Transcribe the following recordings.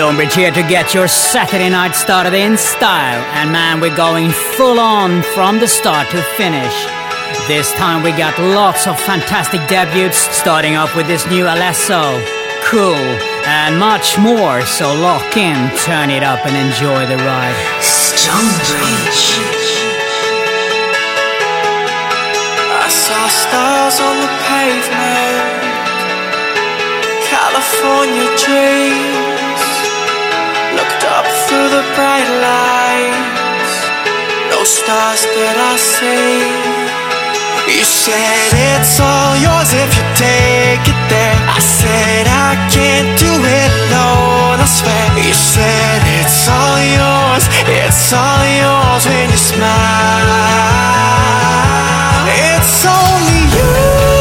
Stonebridge here to get your Saturday night started in style. And man, we're going full on from the start to finish. This time we got lots of fantastic debuts, starting off with this new Alesso, Cool, and much more. So lock in, turn it up, and enjoy the ride. Stonebridge. I saw stars on the pavement, California dreams the bright lights. No stars that I see. You said it's all yours if you take it there. I said I can't do it alone, I swear. You said it's all yours, it's all yours when you smile. It's only you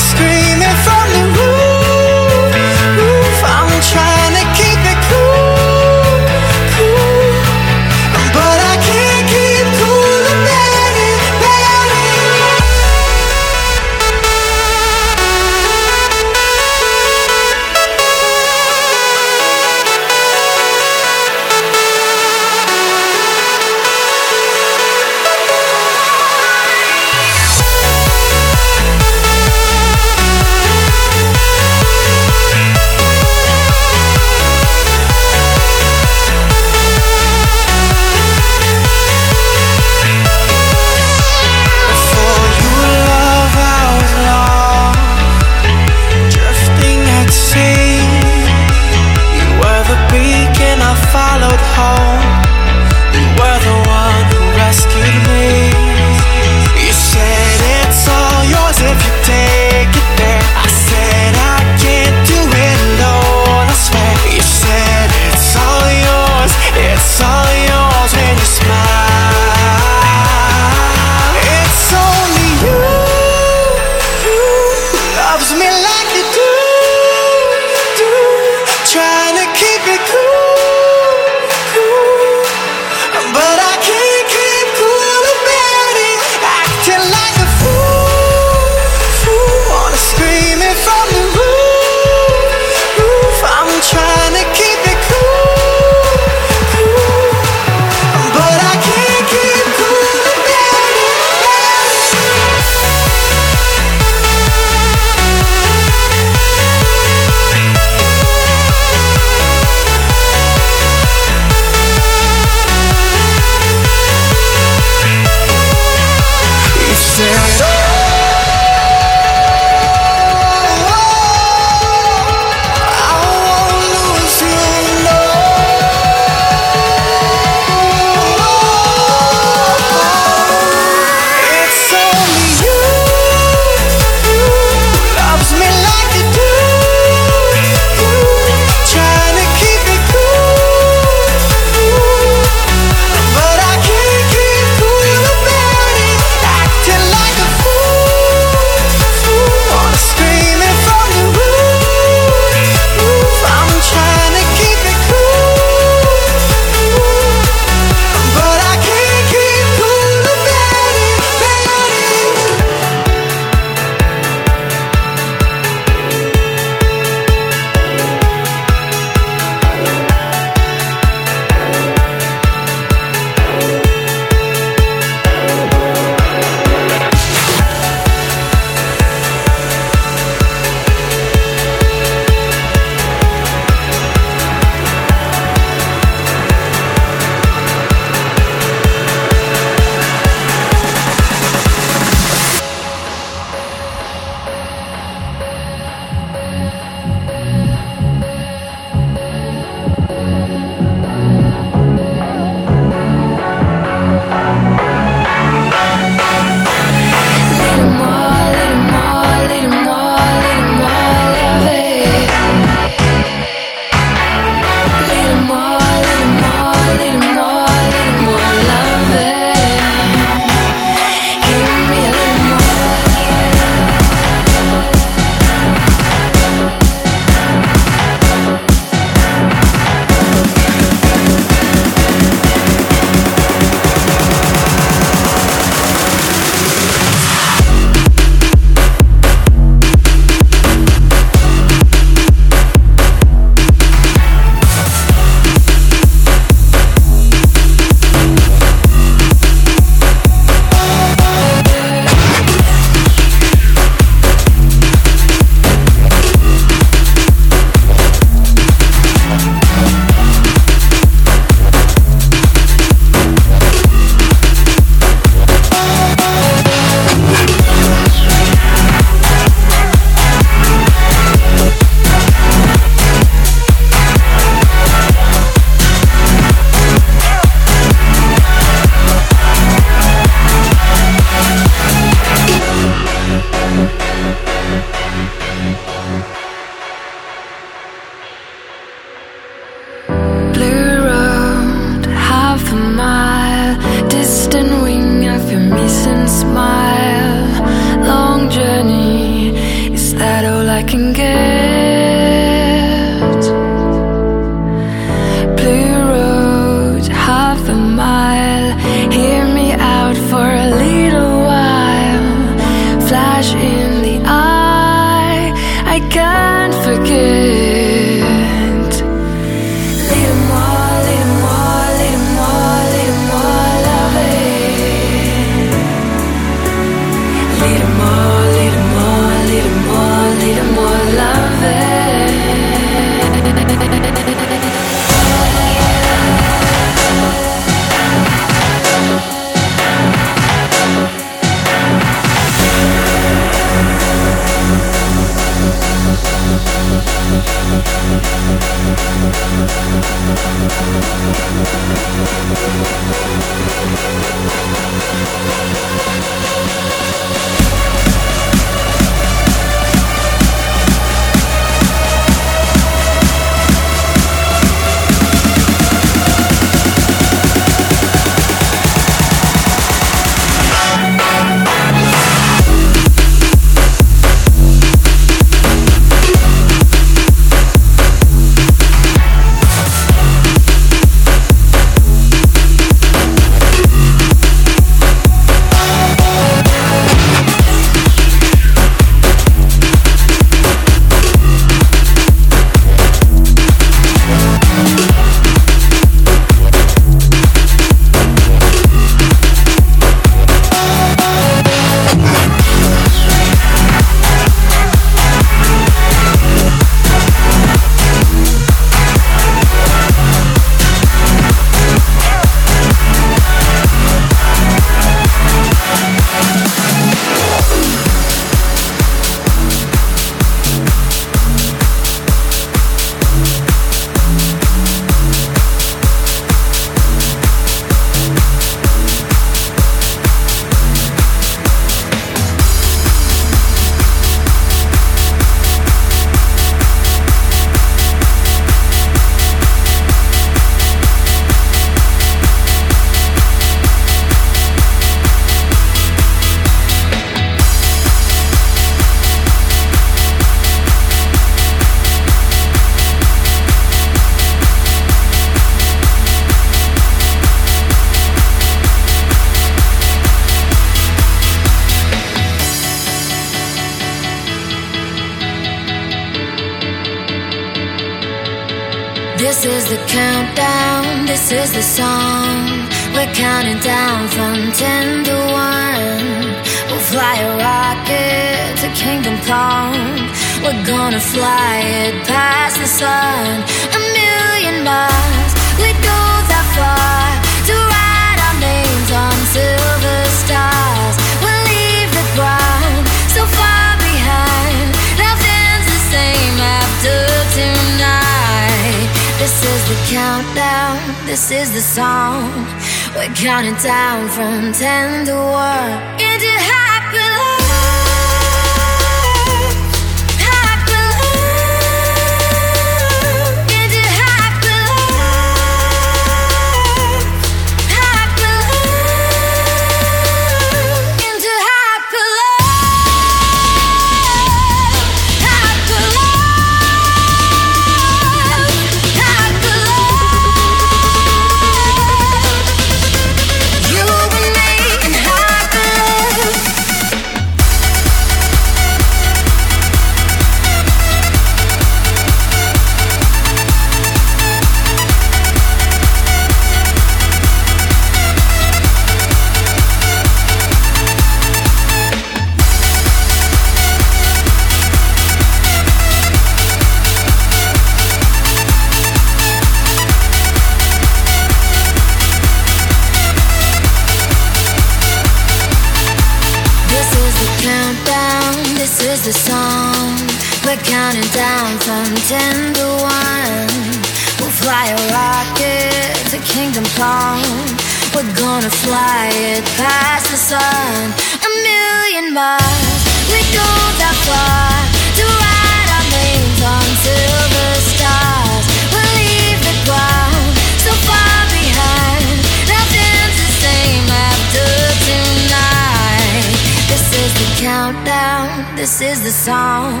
is the song.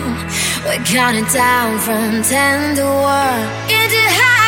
We're counting down from ten to one. Into high.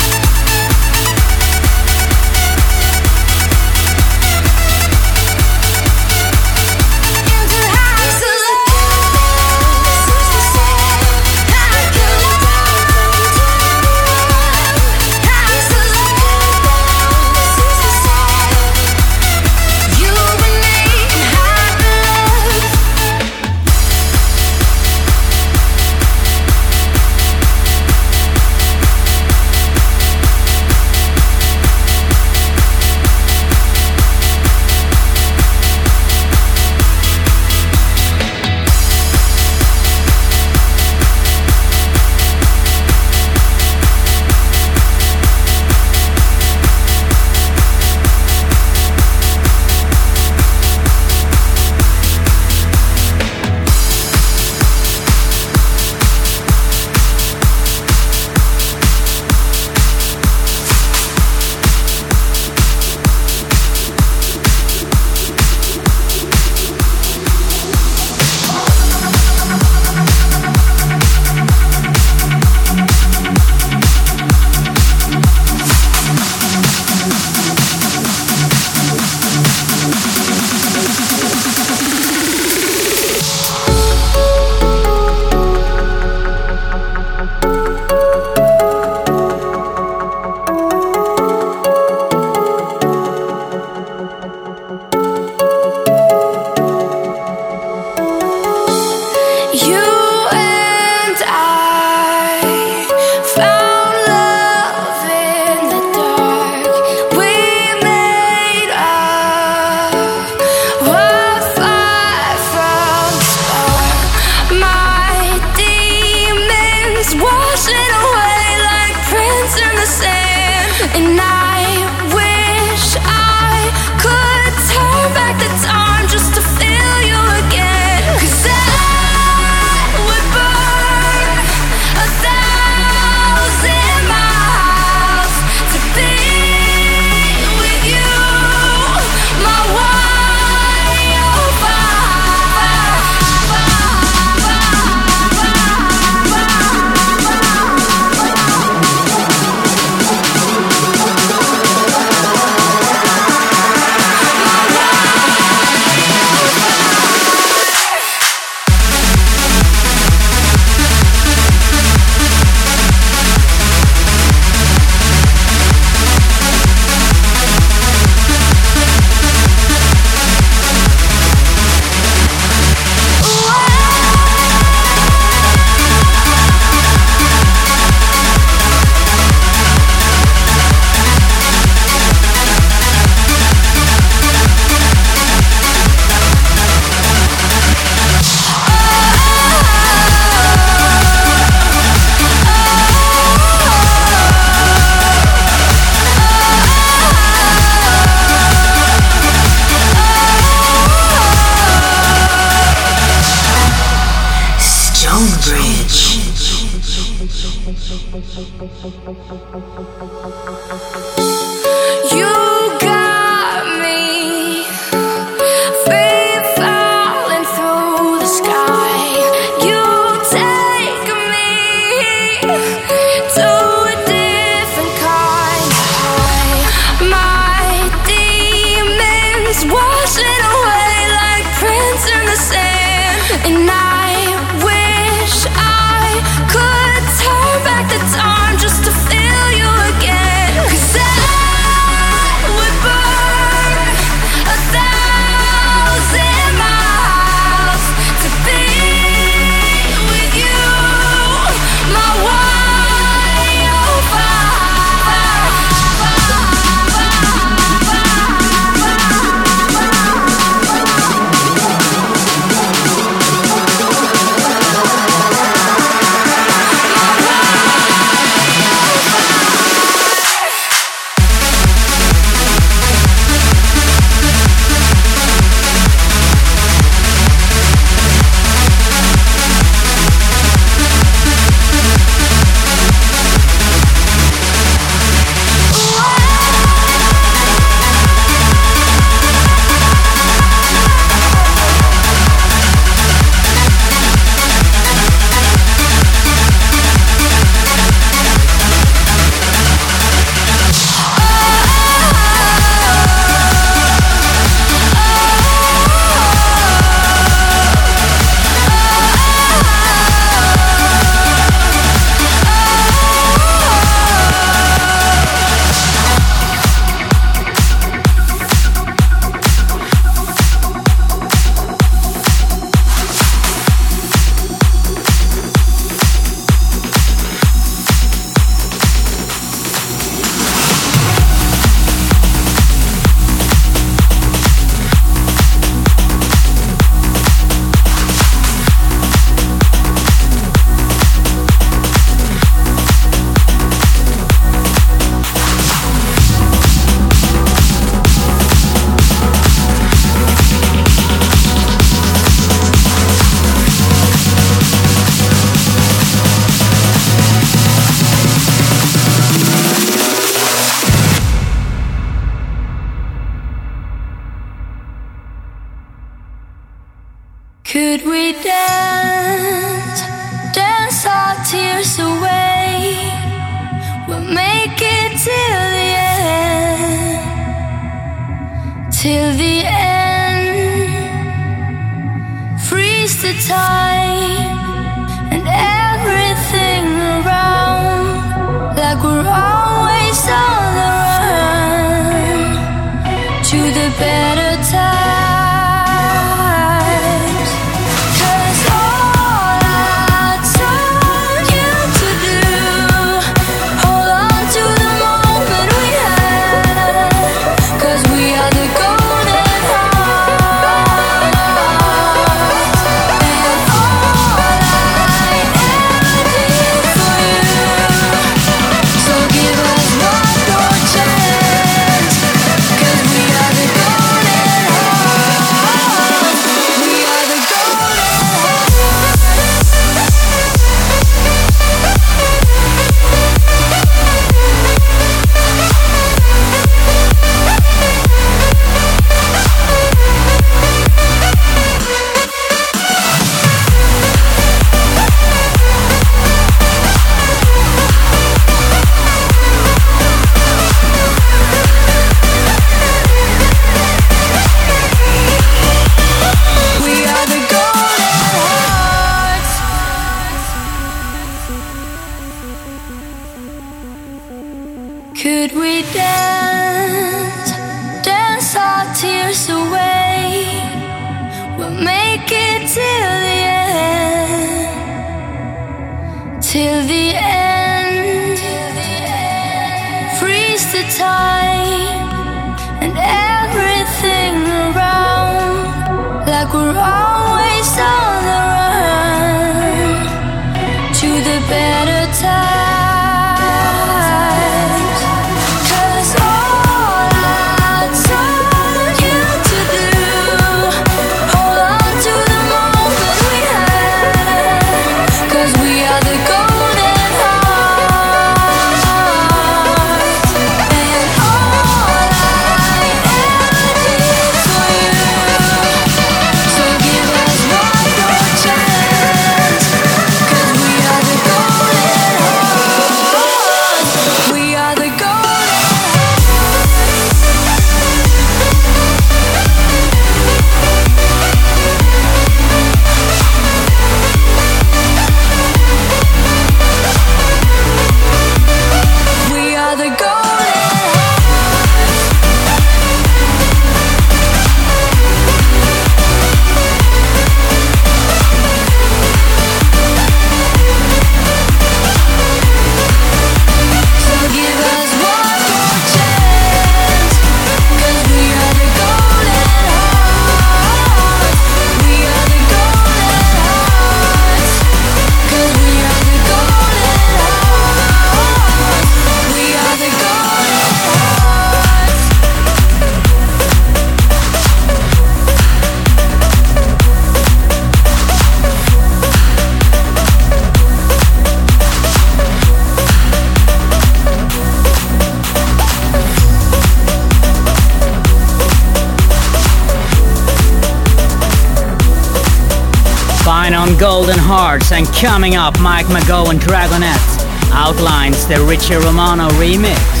Coming up, Mike Mago Dragonette outlines the Richie Romano remix.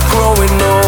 Growing old.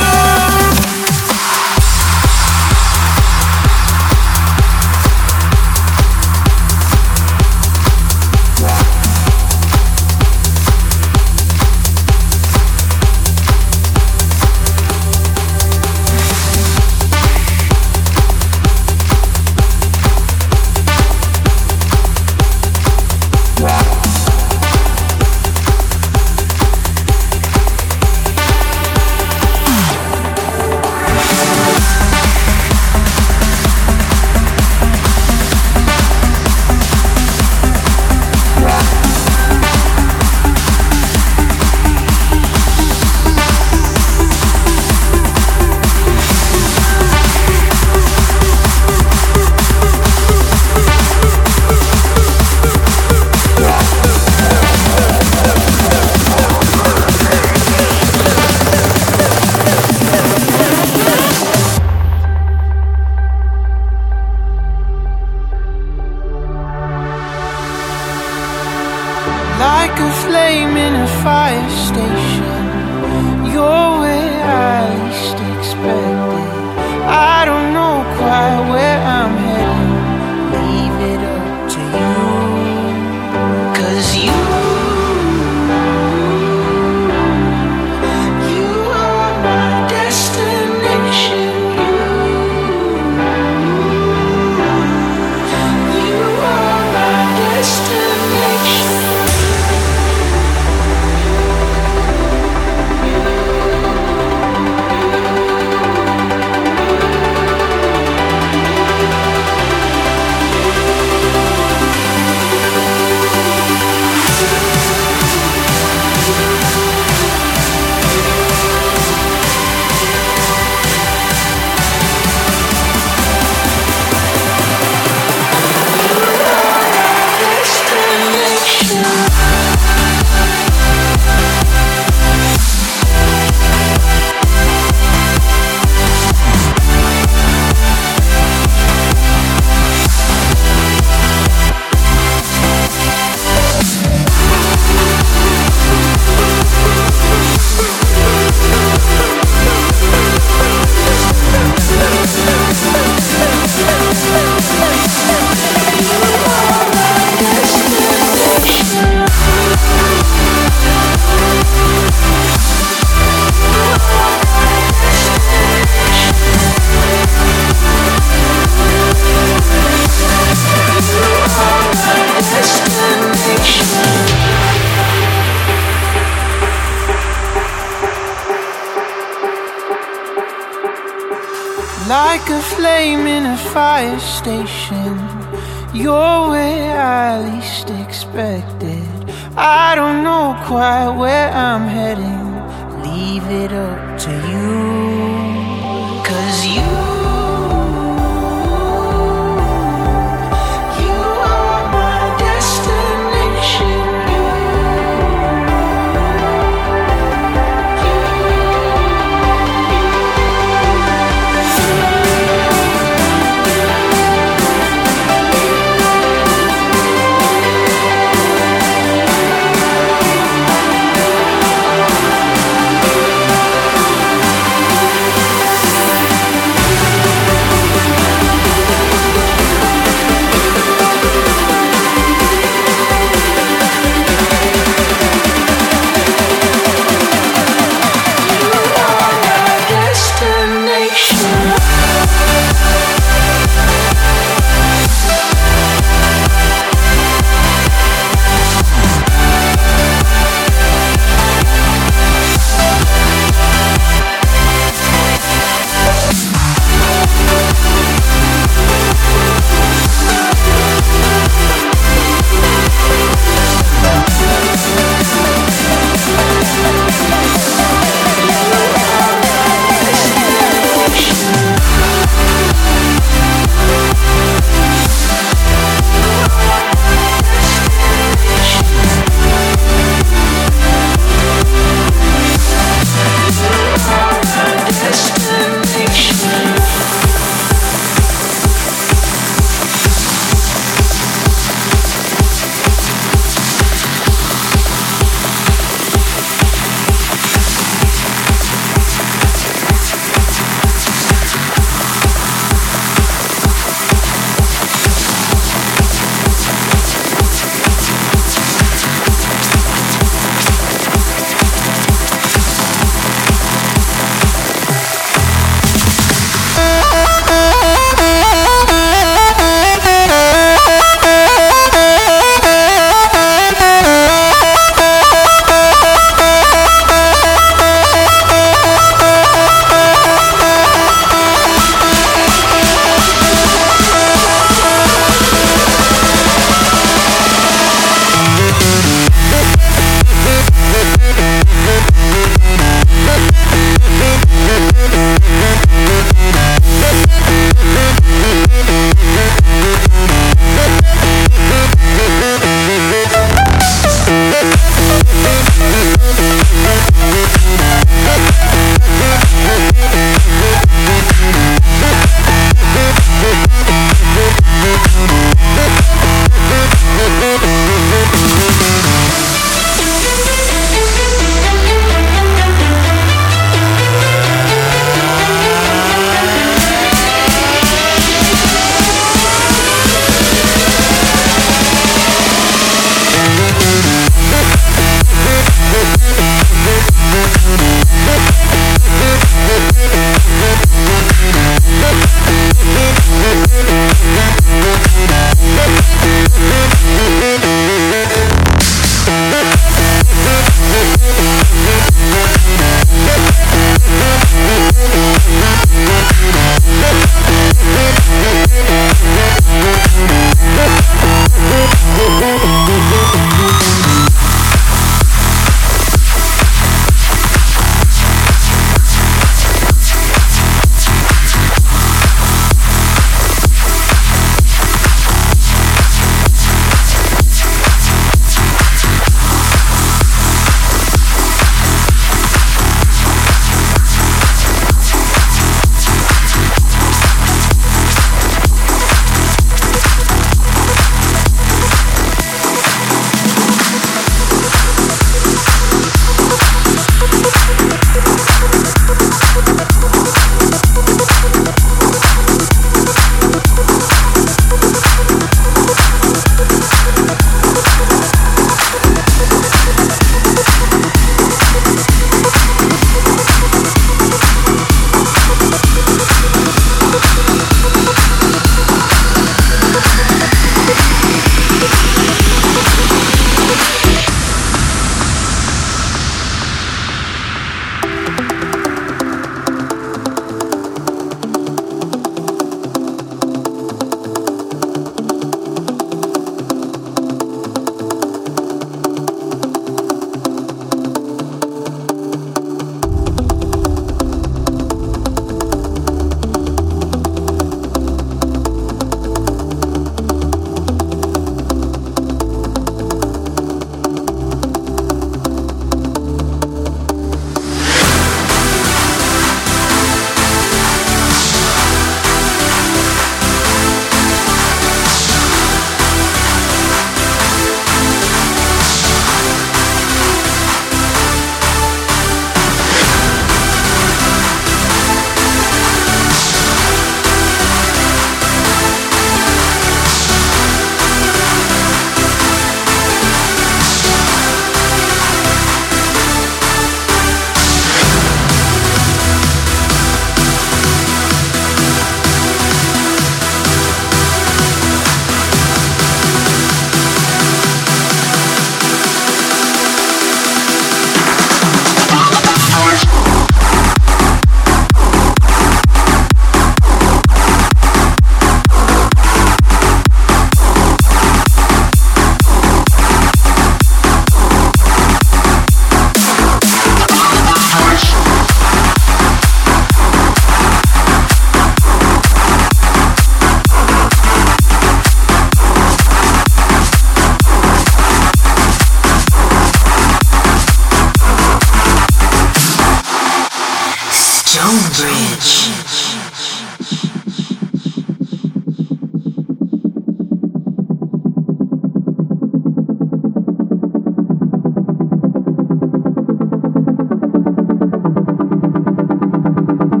すみません。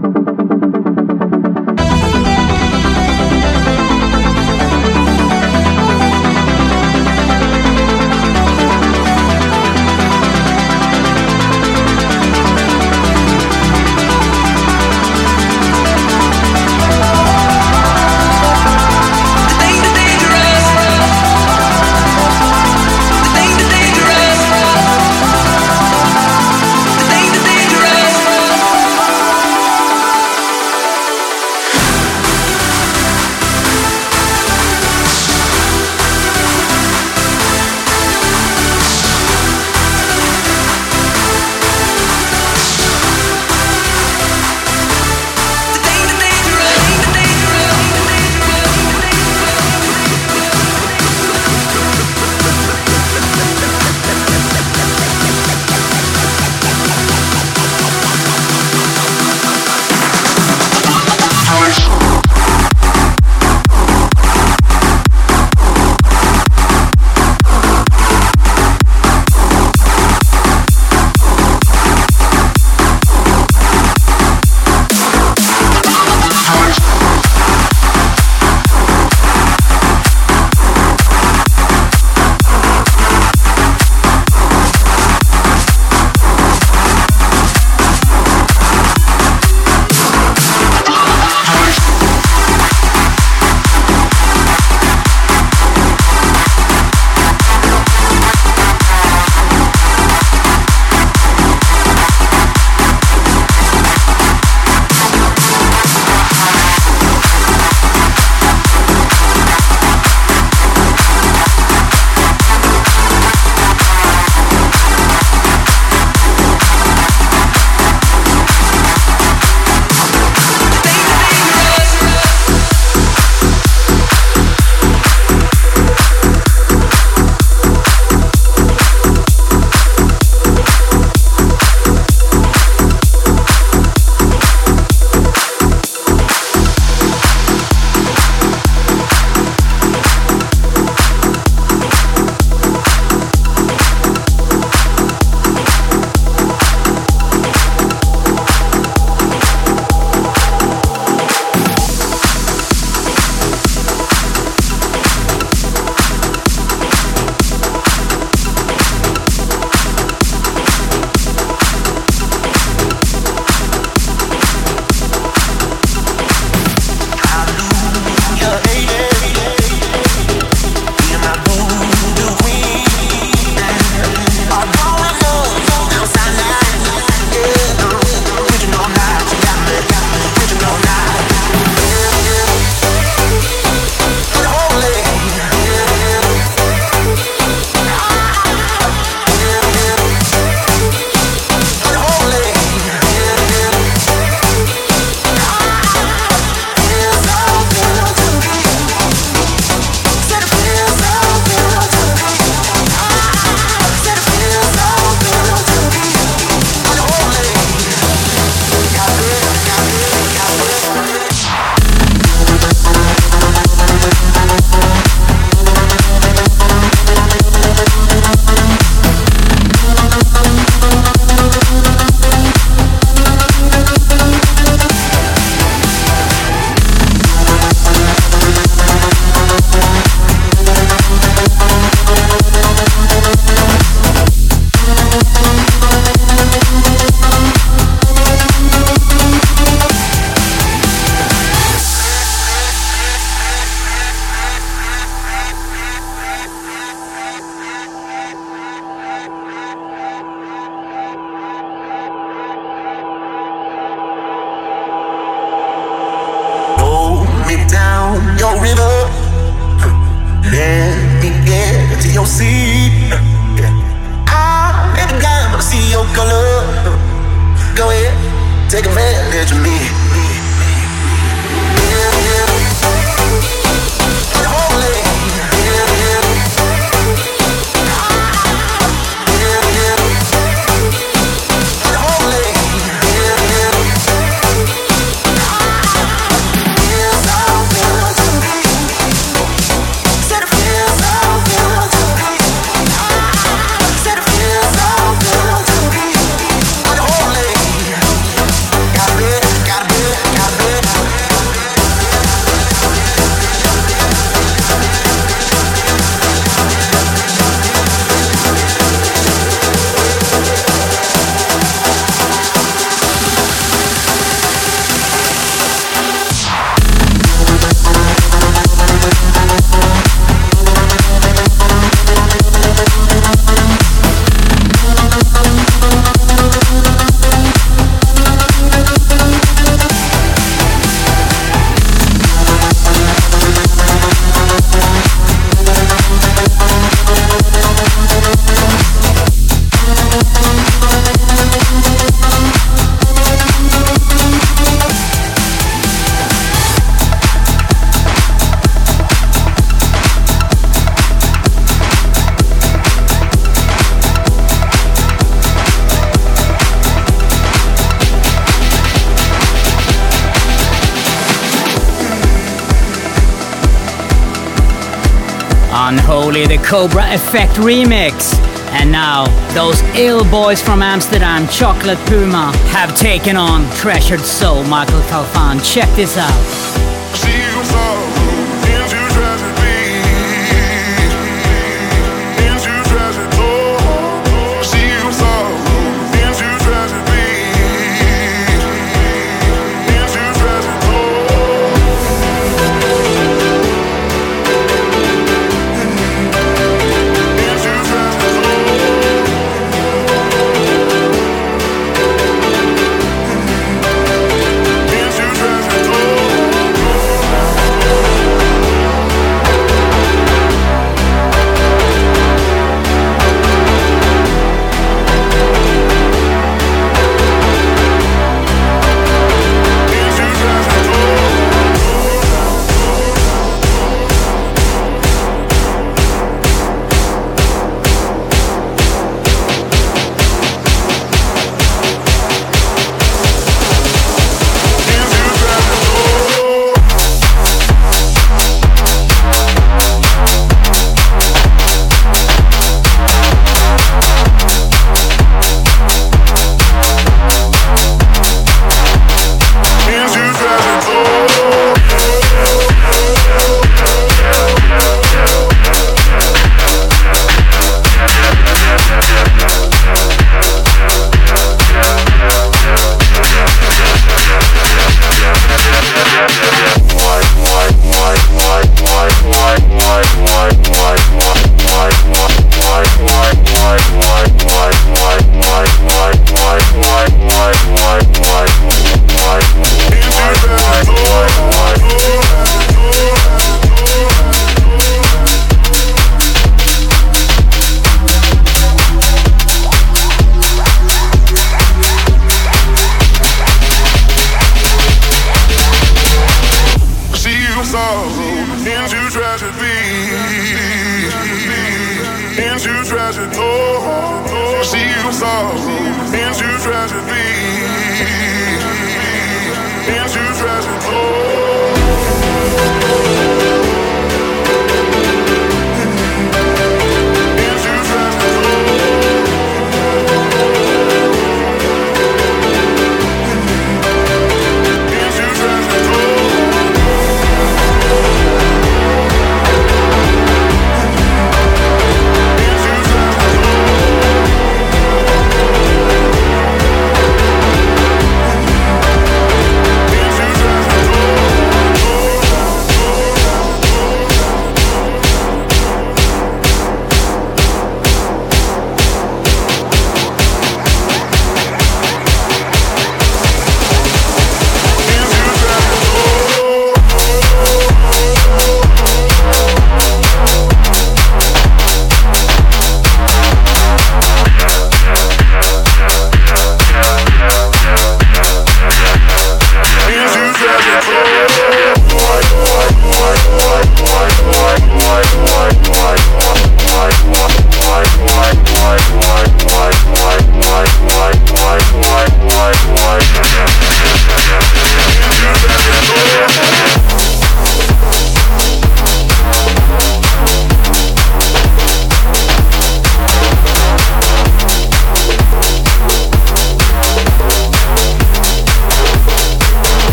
Cobra Effect remix. And now, those ill boys from Amsterdam, Chocolate Puma, have taken on Treasured Soul, Michael Calfan. Check this out.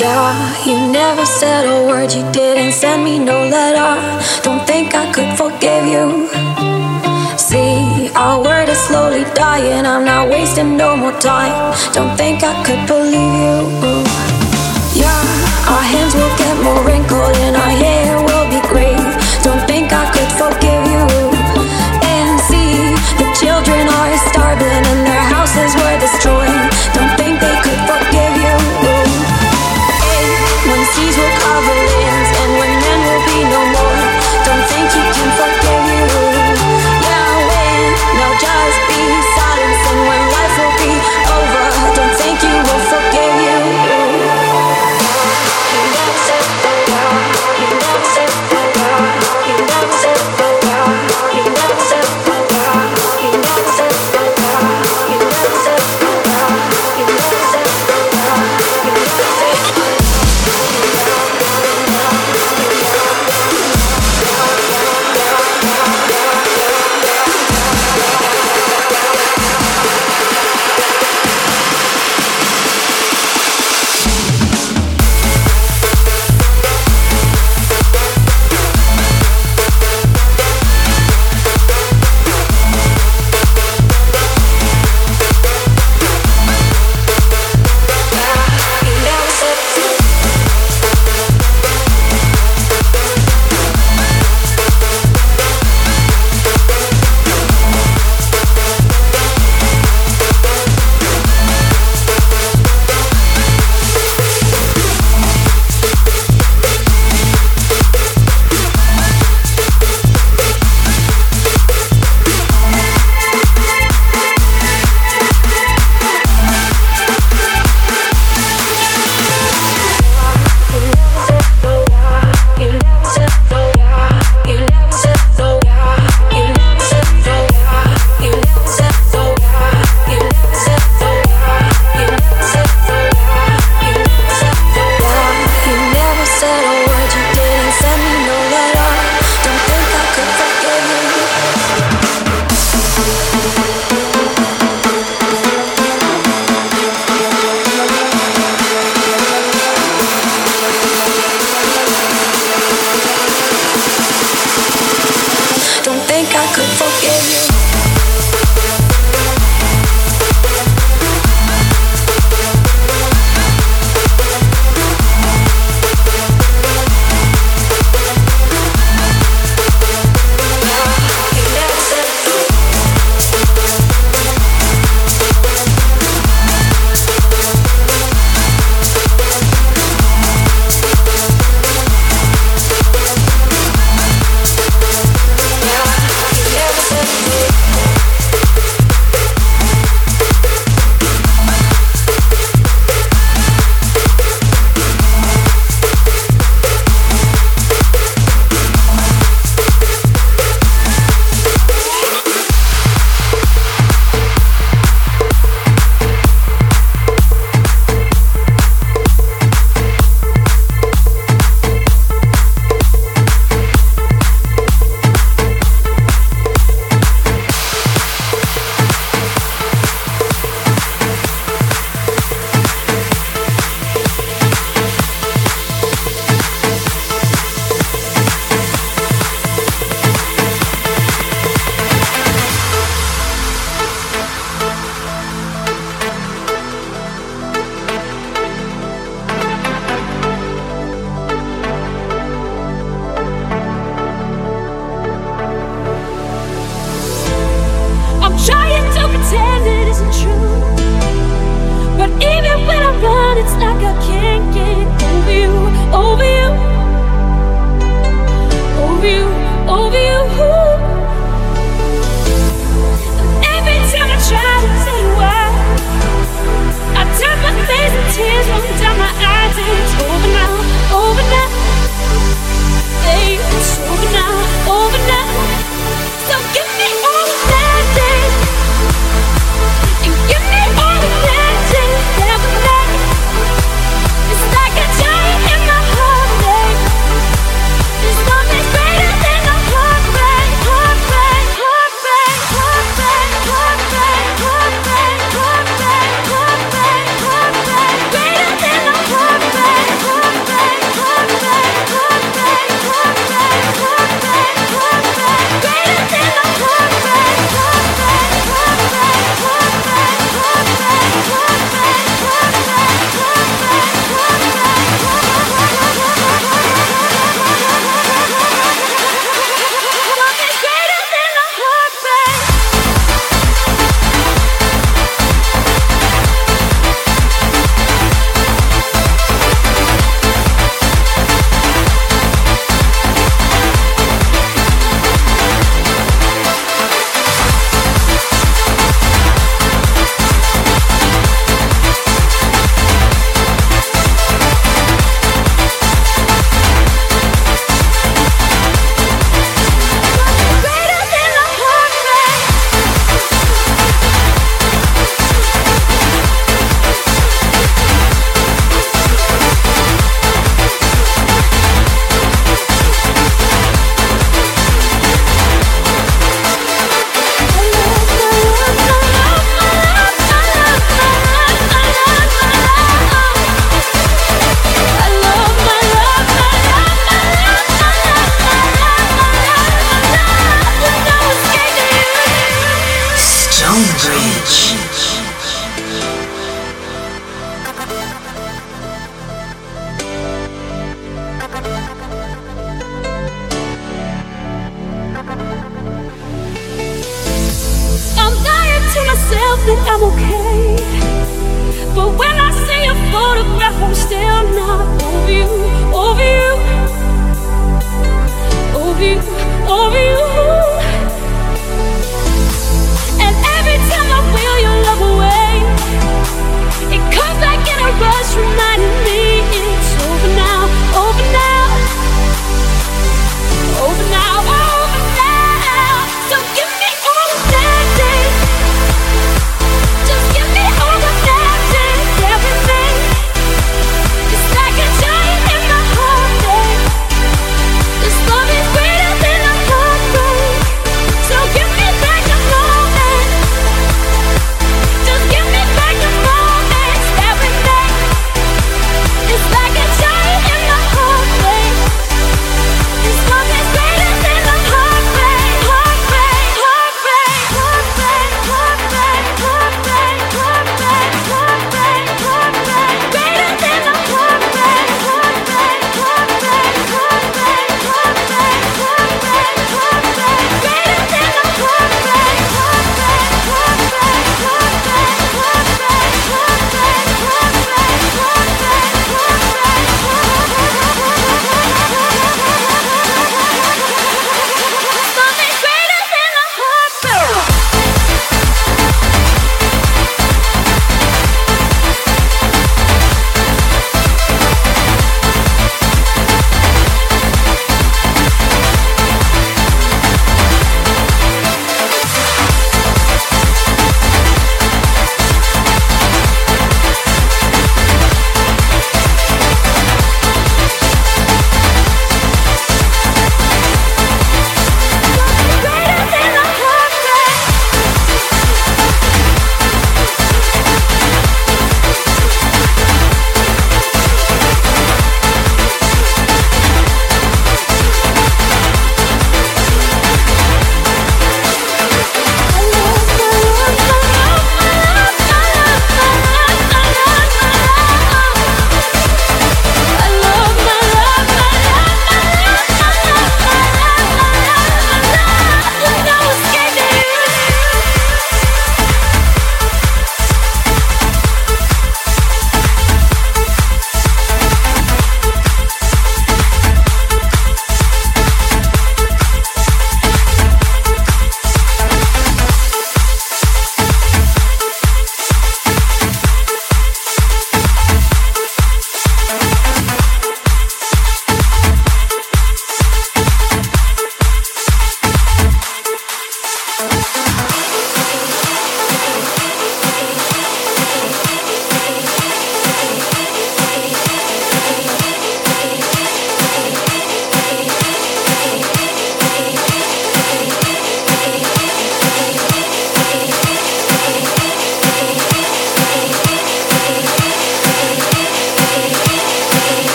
Yeah, you never said a word, you didn't send me no letter. Don't think I could forgive you. See, our word is slowly dying, I'm not wasting no more time. Don't think I could believe you. Yeah, our hands will get more wrinkled and our hair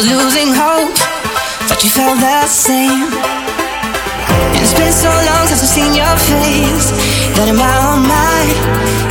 was losing hope, but you felt the same. And it's been so long since I've seen your face that in my own mind.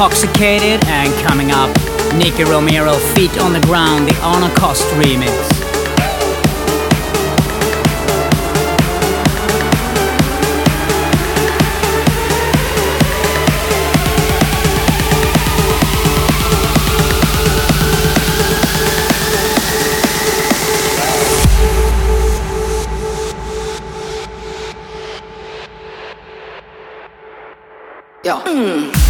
Intoxicated and coming up, Nicky Romero, Feet on the Ground, the Honor Cost remix. Yeah. Mm.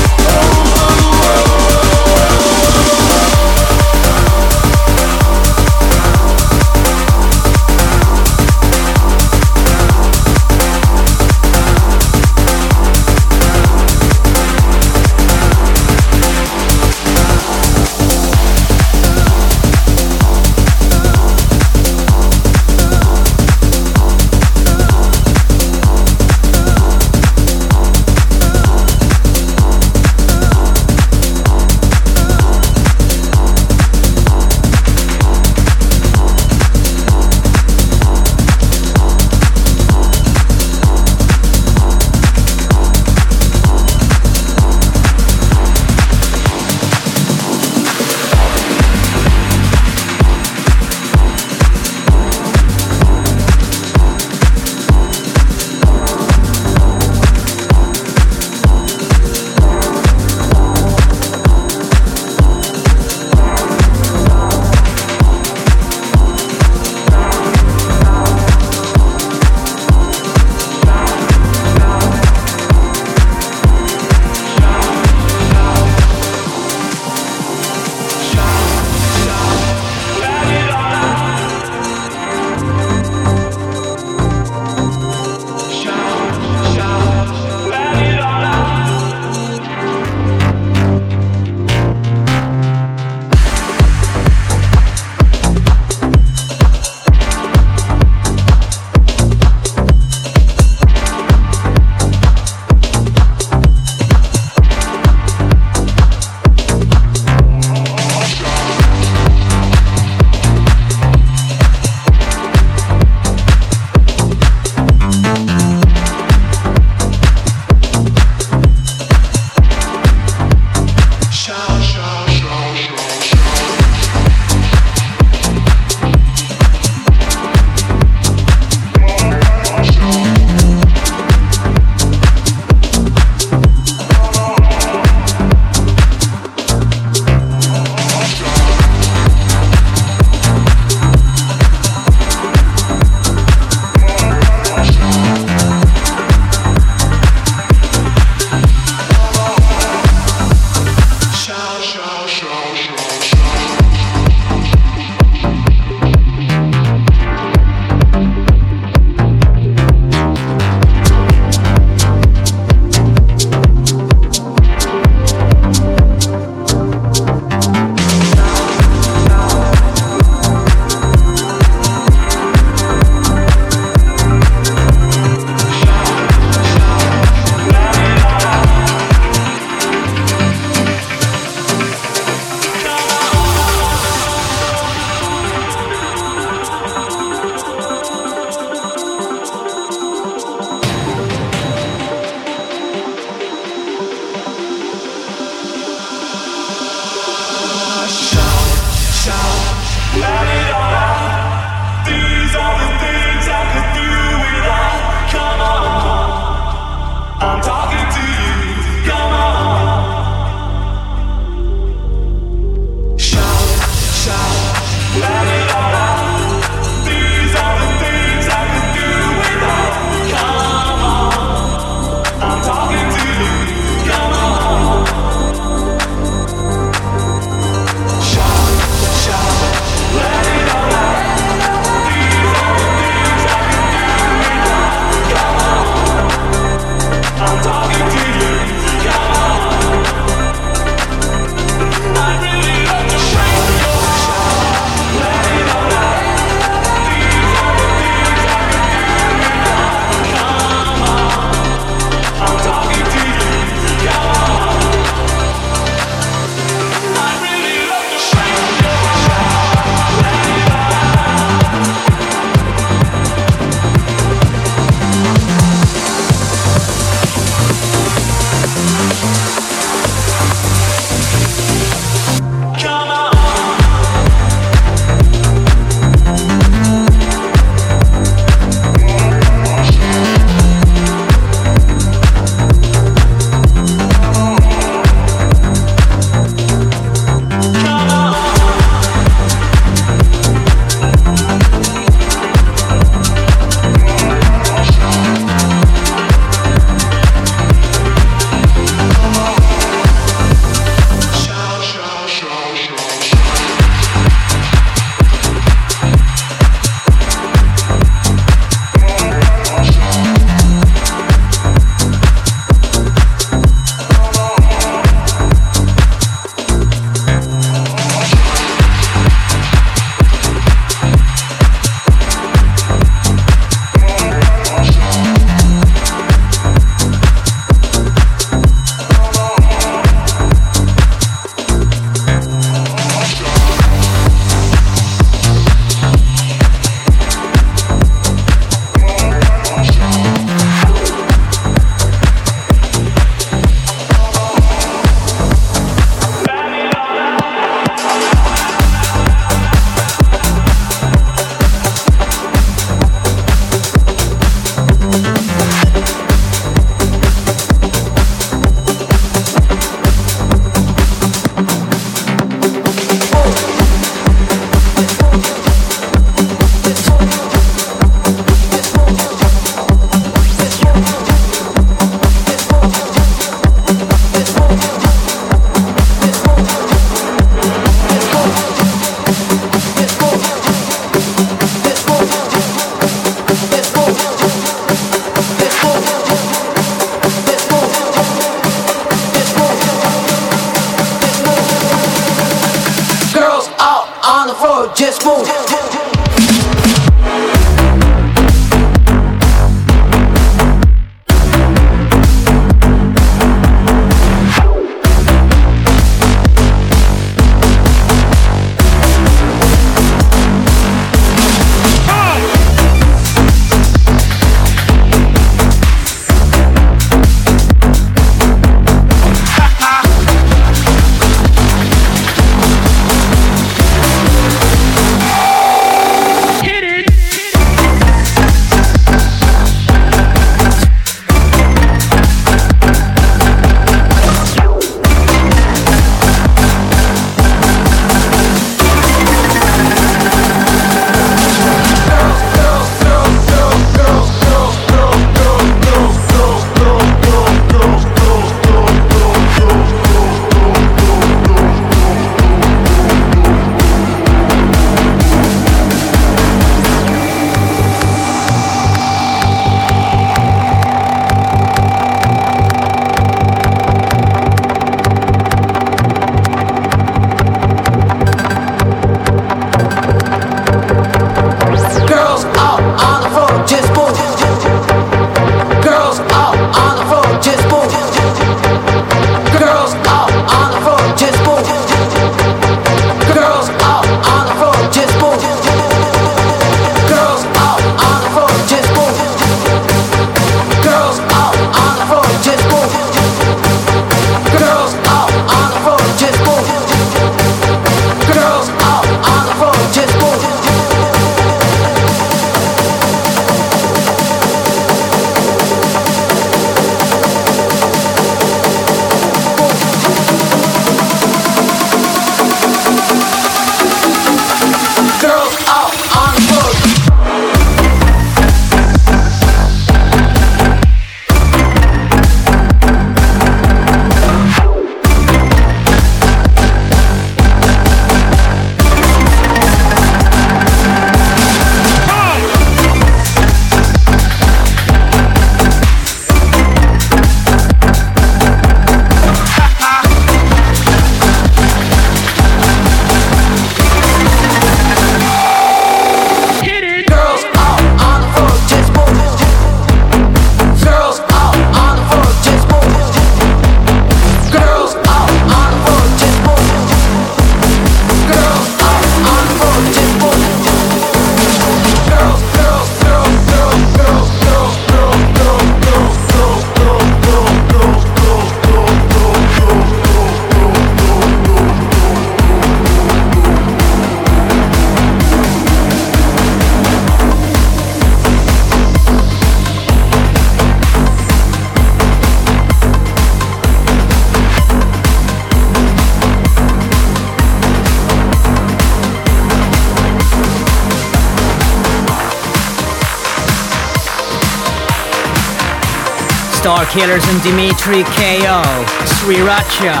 Starkillers and Dmitry KO, Sriracha.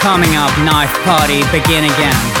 Coming up, Knife Party, begin again.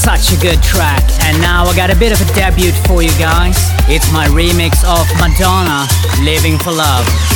Such a good track, and now I got a bit of a debut for you guys. It's my remix of Madonna, Living for Love.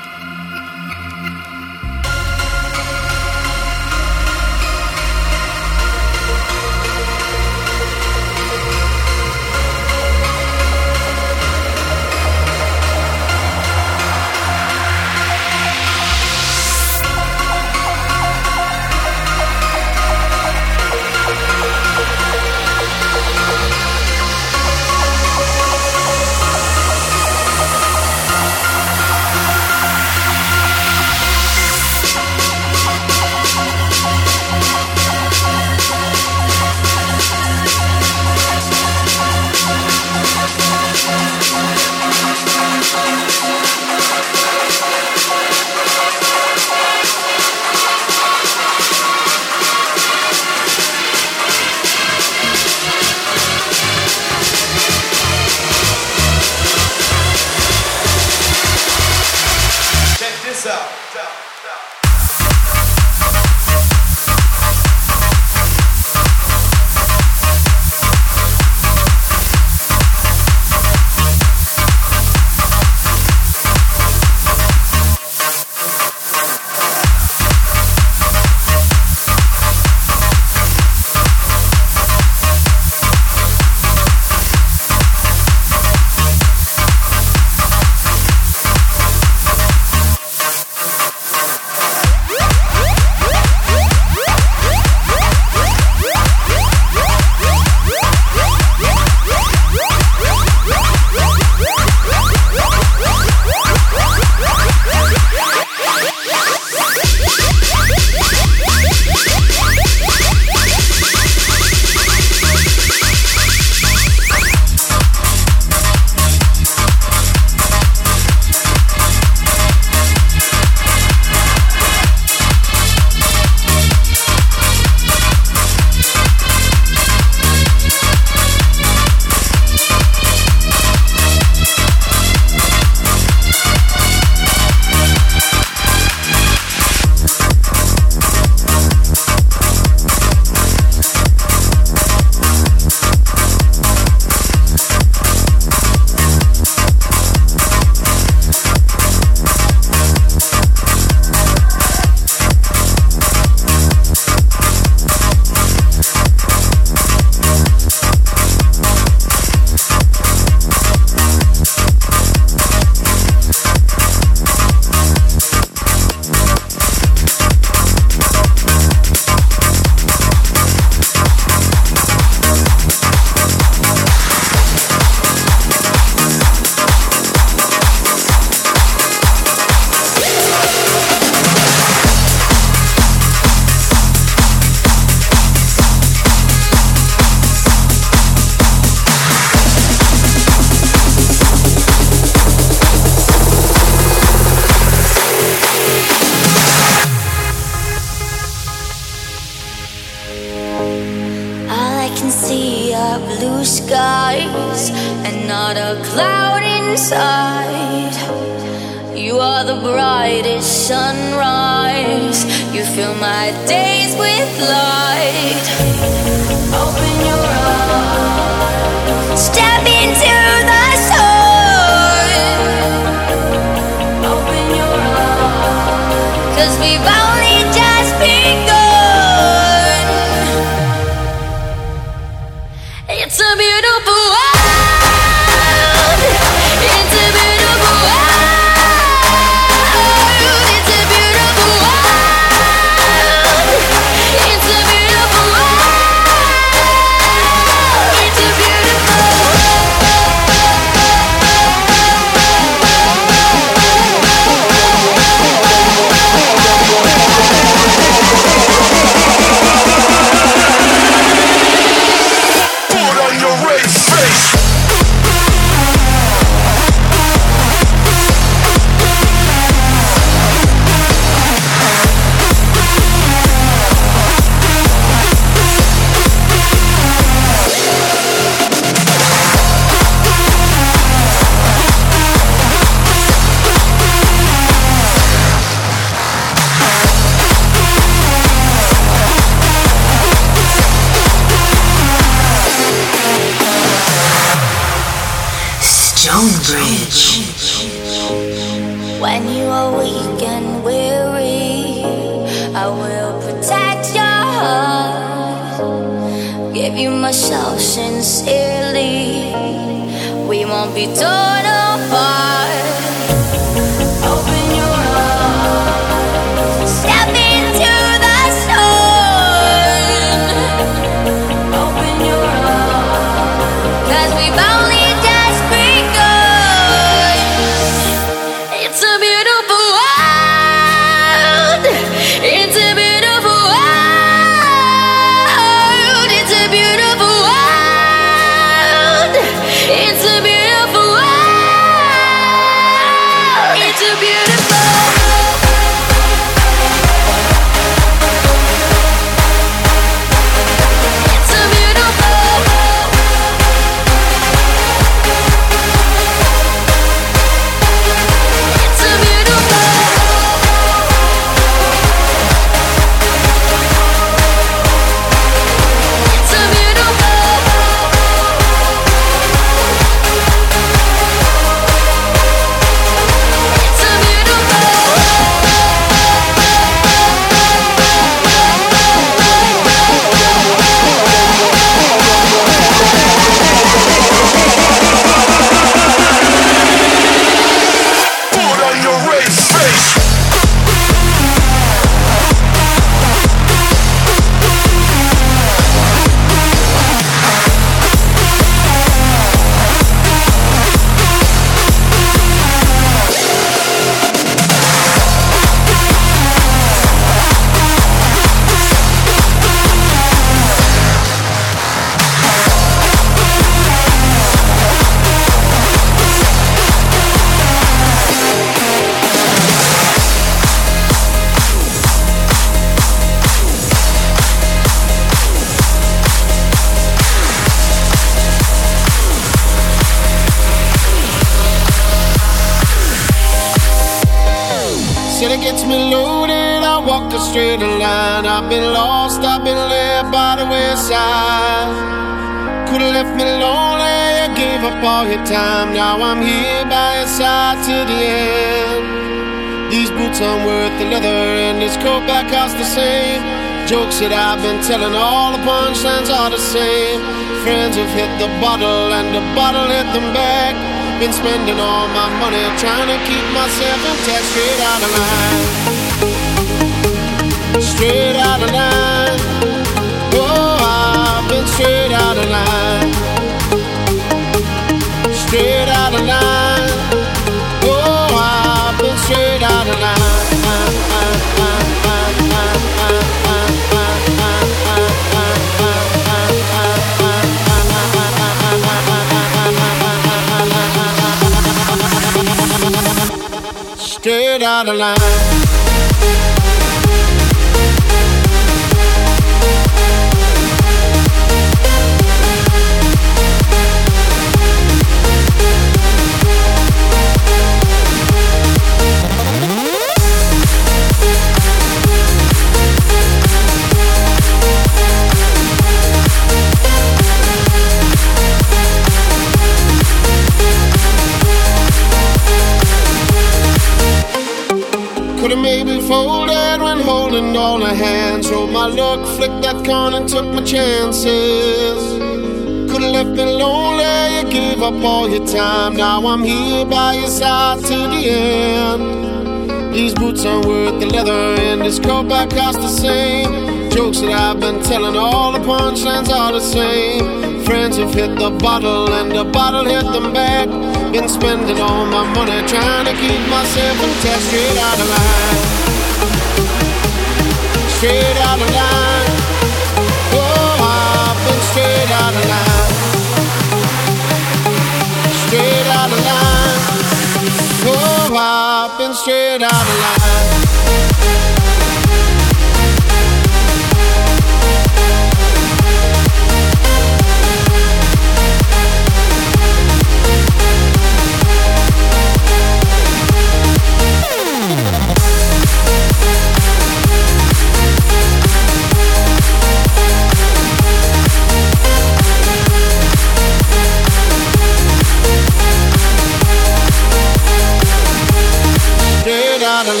Out of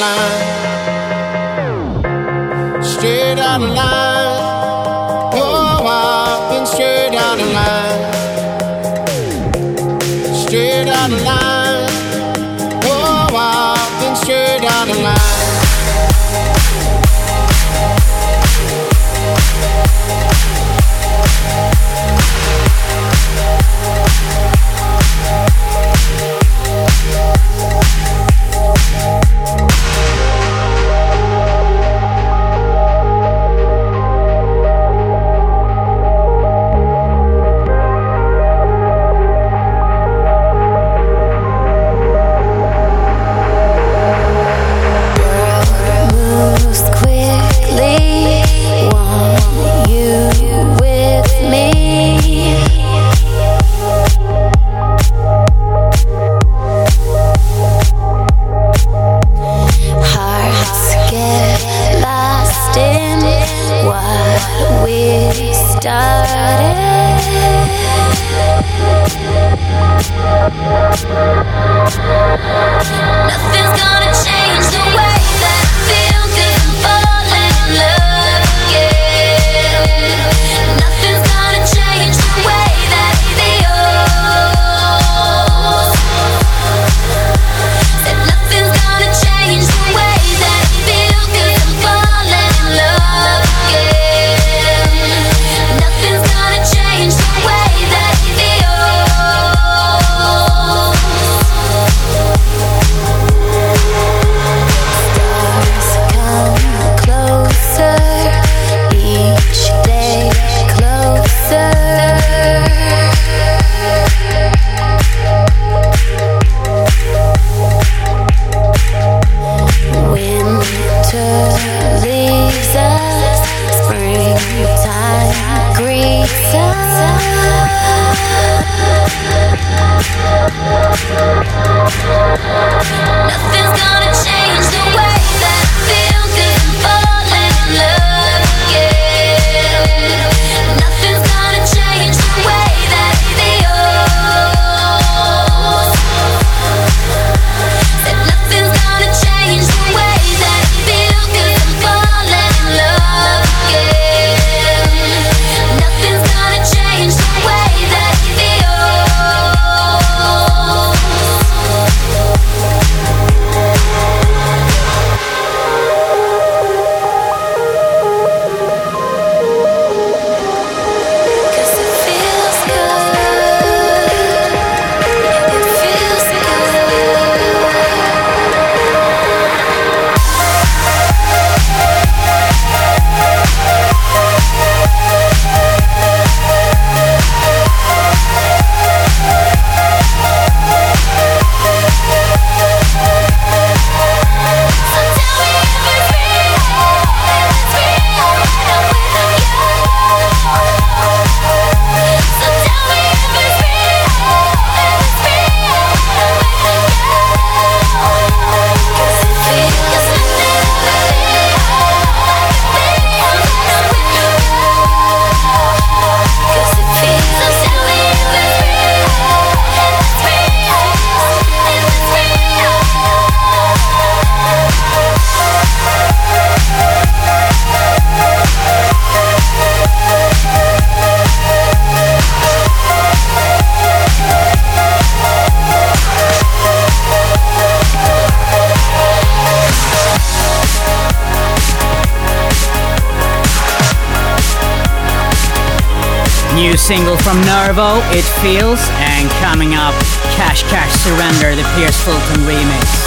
line. Straight out of line. from Nervo, It Feels, and coming up, Cash Cash Surrender, the Pierce Fulton remix.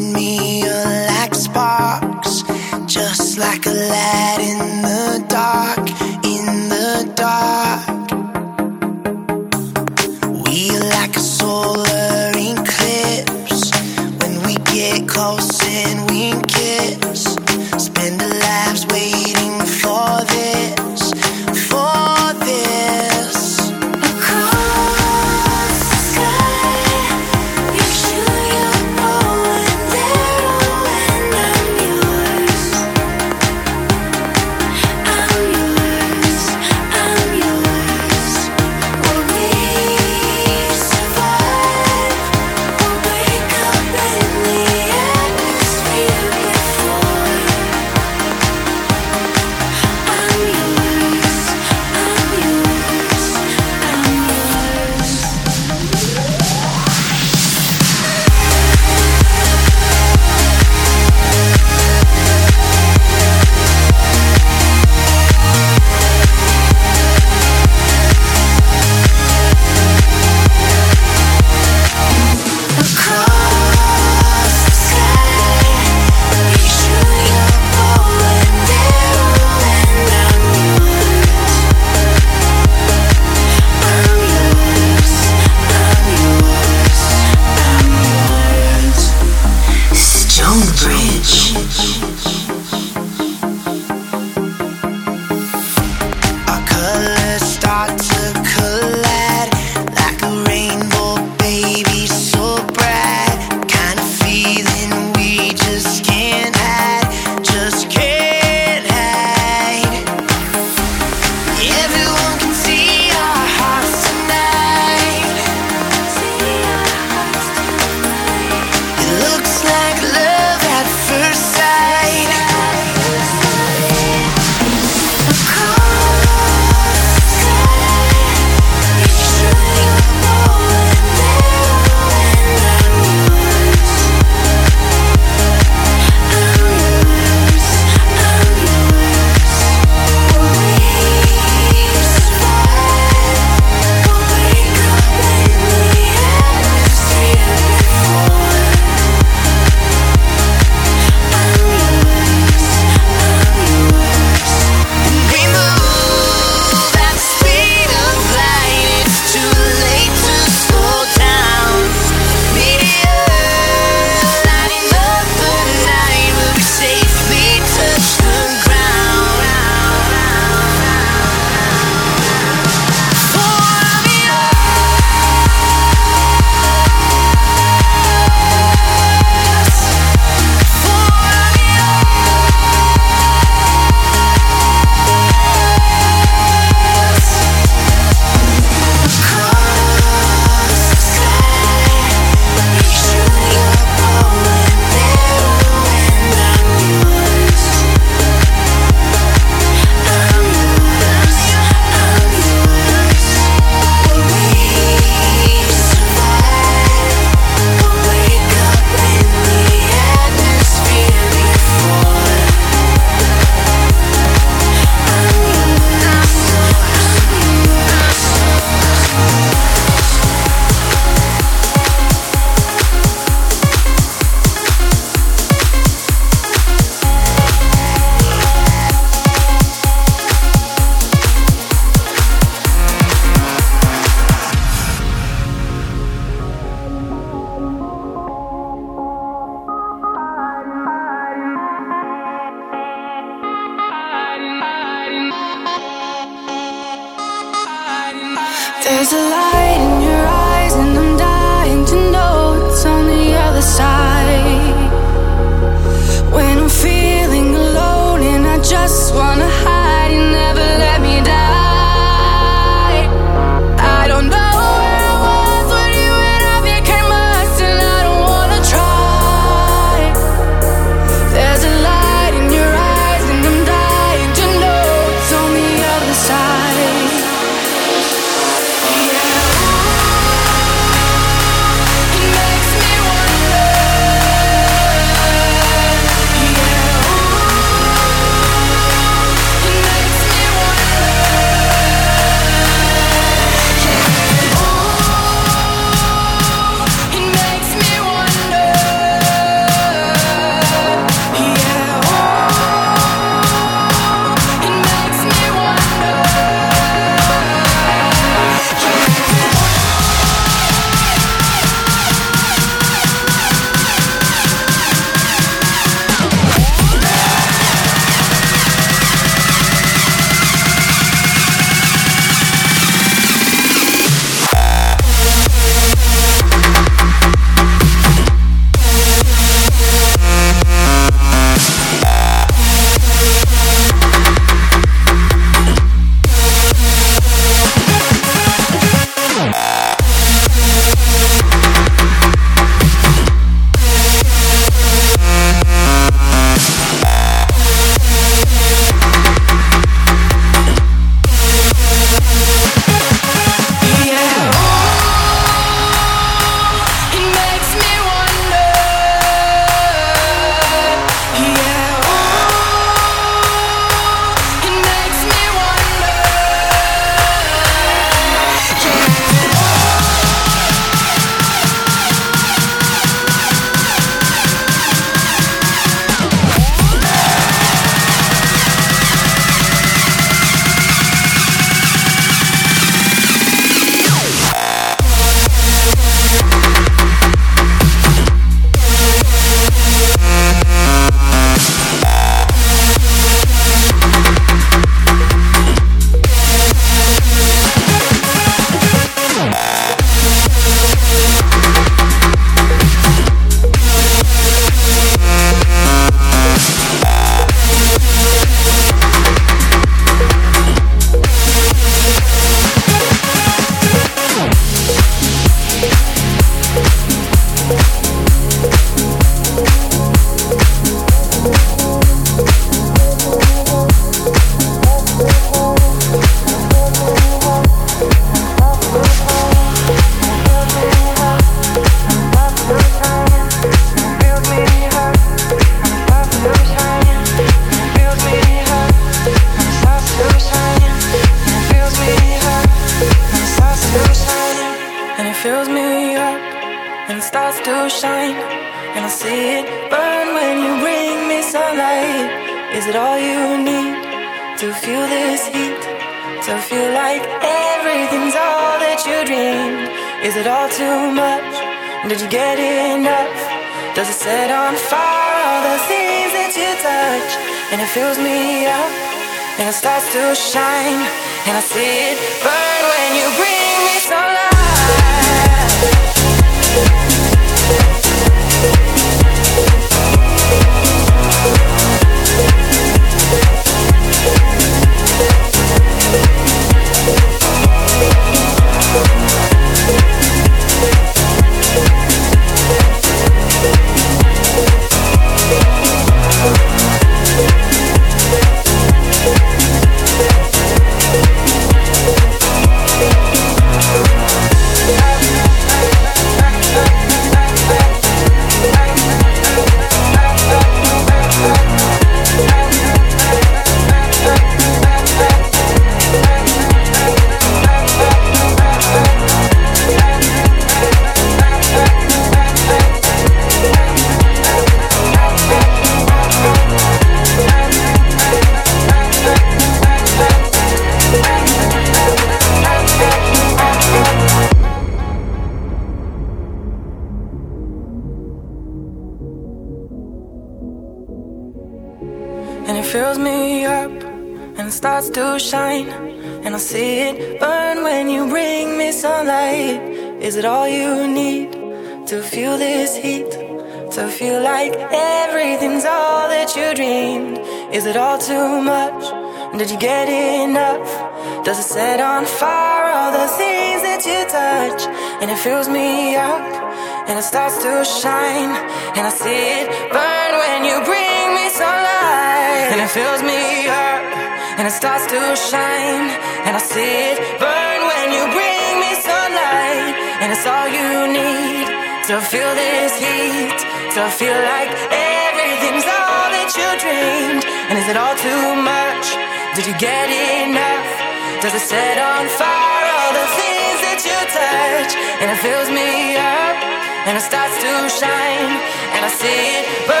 fills me up and it starts to shine and I see it burn.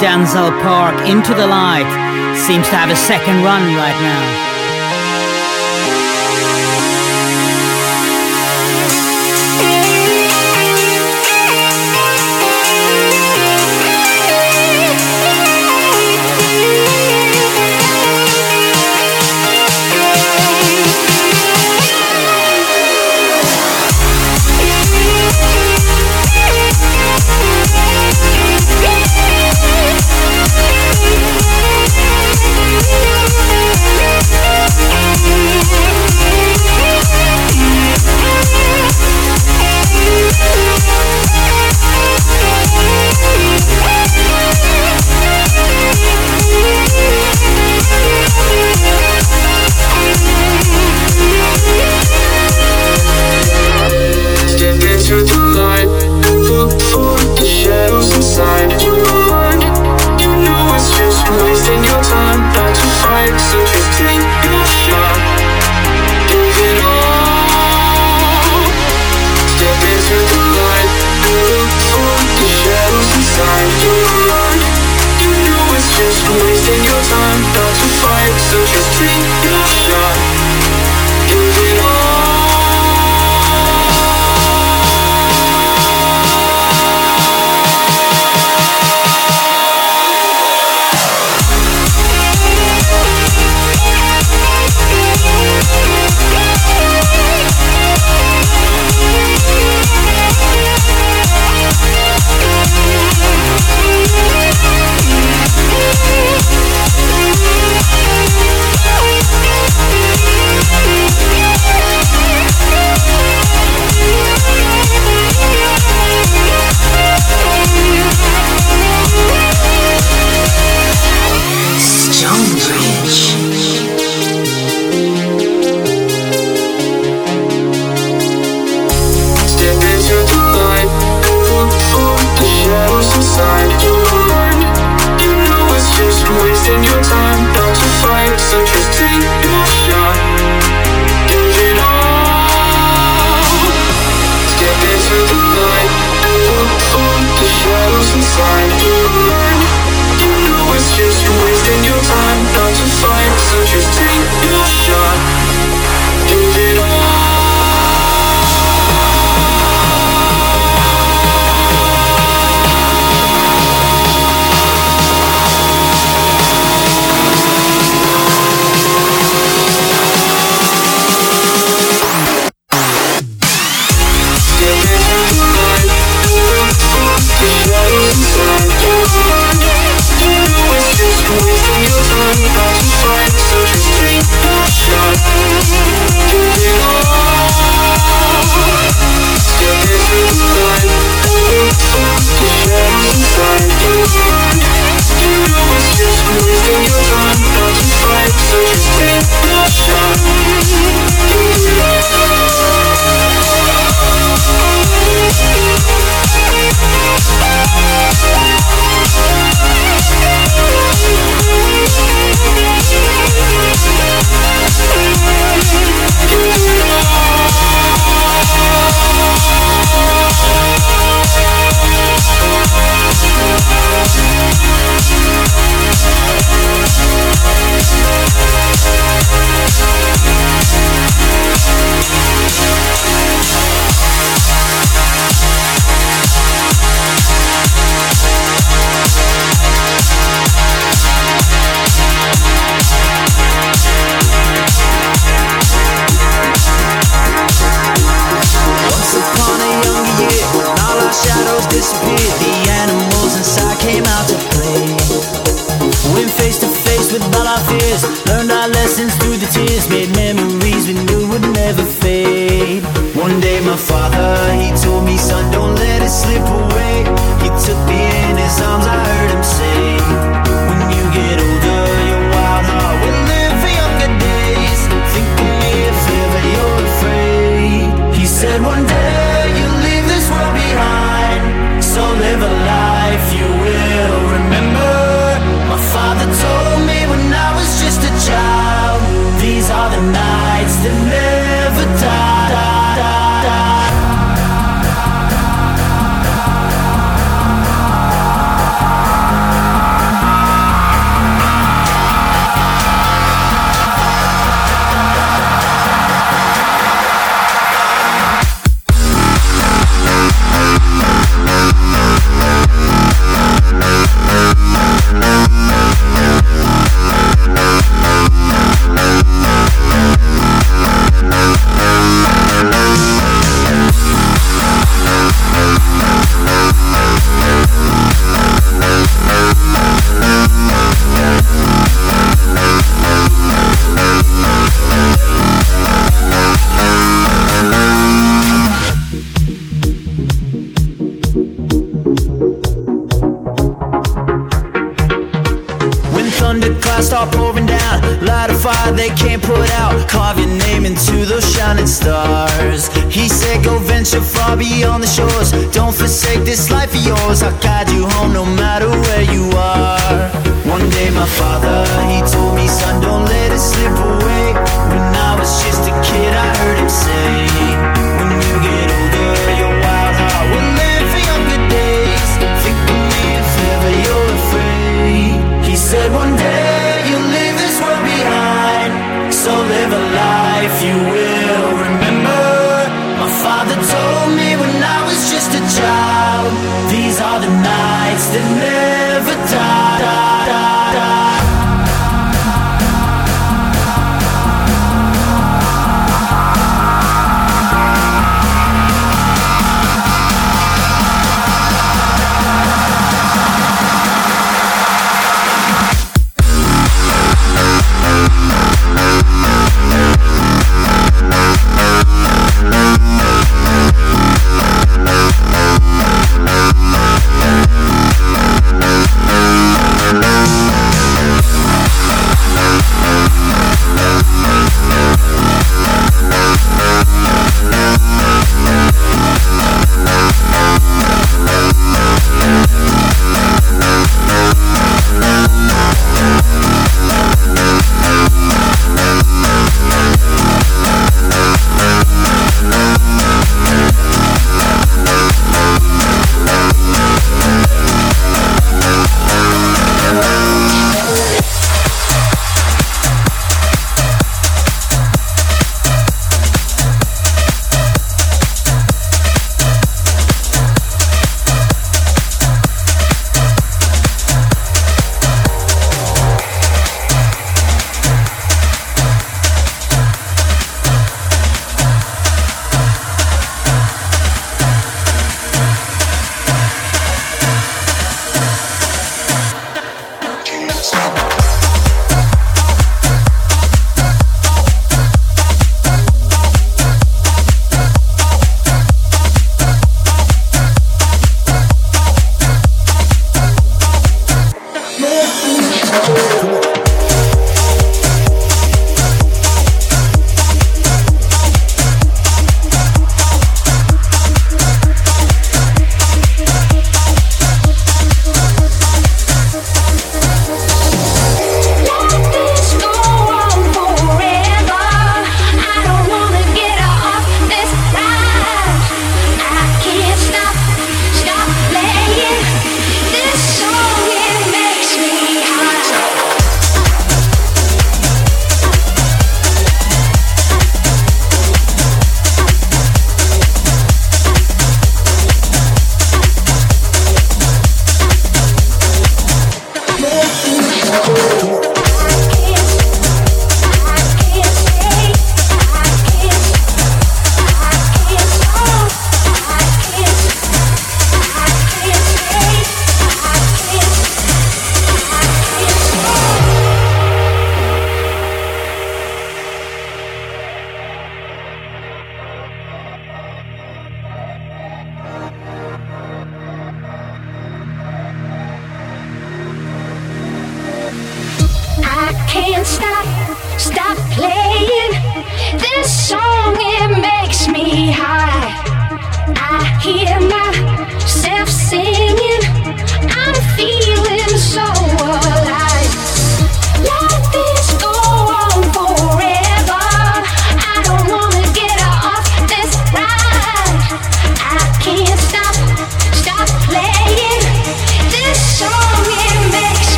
Danzel Park, Into the Light, seems to have a second run right now.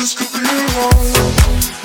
This could be love.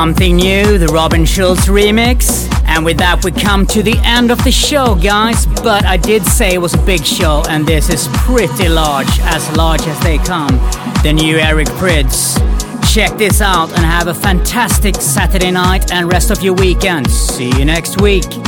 Something new, the Robin Schulz remix. And with that, we come to the end of the show, guys. But I did say it was a big show, and this is pretty large, as large as they come. The new Eric Prydz. Check this out and have a fantastic Saturday night and rest of your weekend. See you next week.